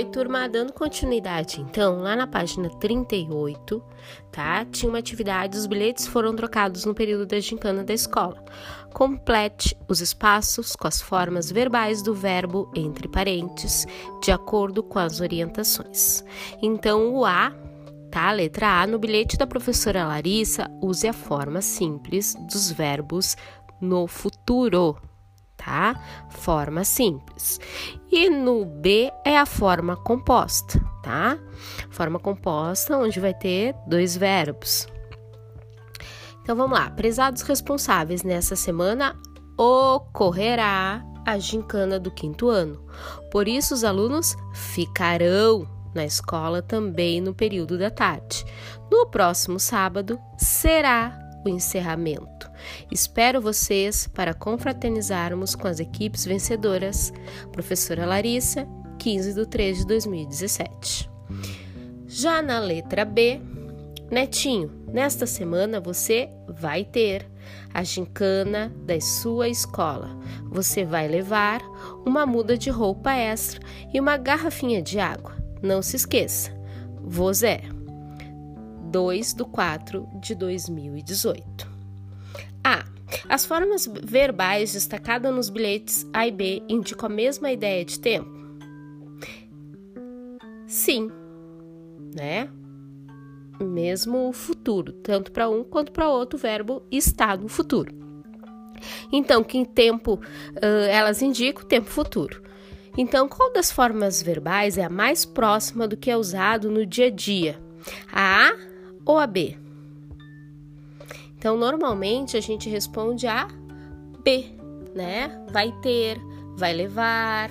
Oi, turma, dando continuidade, então, lá na página 38, tá? Tinha uma atividade, os bilhetes foram trocados no período da gincana da escola. Complete os espaços com as formas verbais do verbo entre parênteses, de acordo com as orientações. Então, o A, tá? Letra A, no bilhete da professora Larissa, use a forma simples dos verbos no futuro, tá? Forma simples. E no B é a forma composta, tá? Forma composta, onde vai ter dois verbos. Então vamos lá, prezados responsáveis, nessa semana ocorrerá a gincana do quinto ano. Por isso, os alunos ficarão na escola também no período da tarde. No próximo sábado será o encerramento. Espero vocês para confraternizarmos com as equipes vencedoras. Professora Larissa, 15 de 3 de 2017. Já na letra B, Netinho, nesta semana você vai ter a gincana da sua escola. Você vai levar uma muda de roupa extra e uma garrafinha de água. Não se esqueça, Vozé. 2 de 4 de 2018. A. As formas verbais destacadas nos bilhetes A e B indicam a mesma ideia de tempo? Sim, né? Mesmo o futuro, tanto para um quanto para outro, o verbo está no futuro. Então, que tempo uh, elas indicam? Tempo futuro. Então, qual das formas verbais é a mais próxima do que é usado no dia a dia? A A ou a B? Então, normalmente a gente responde a B, né? Vai ter, vai levar,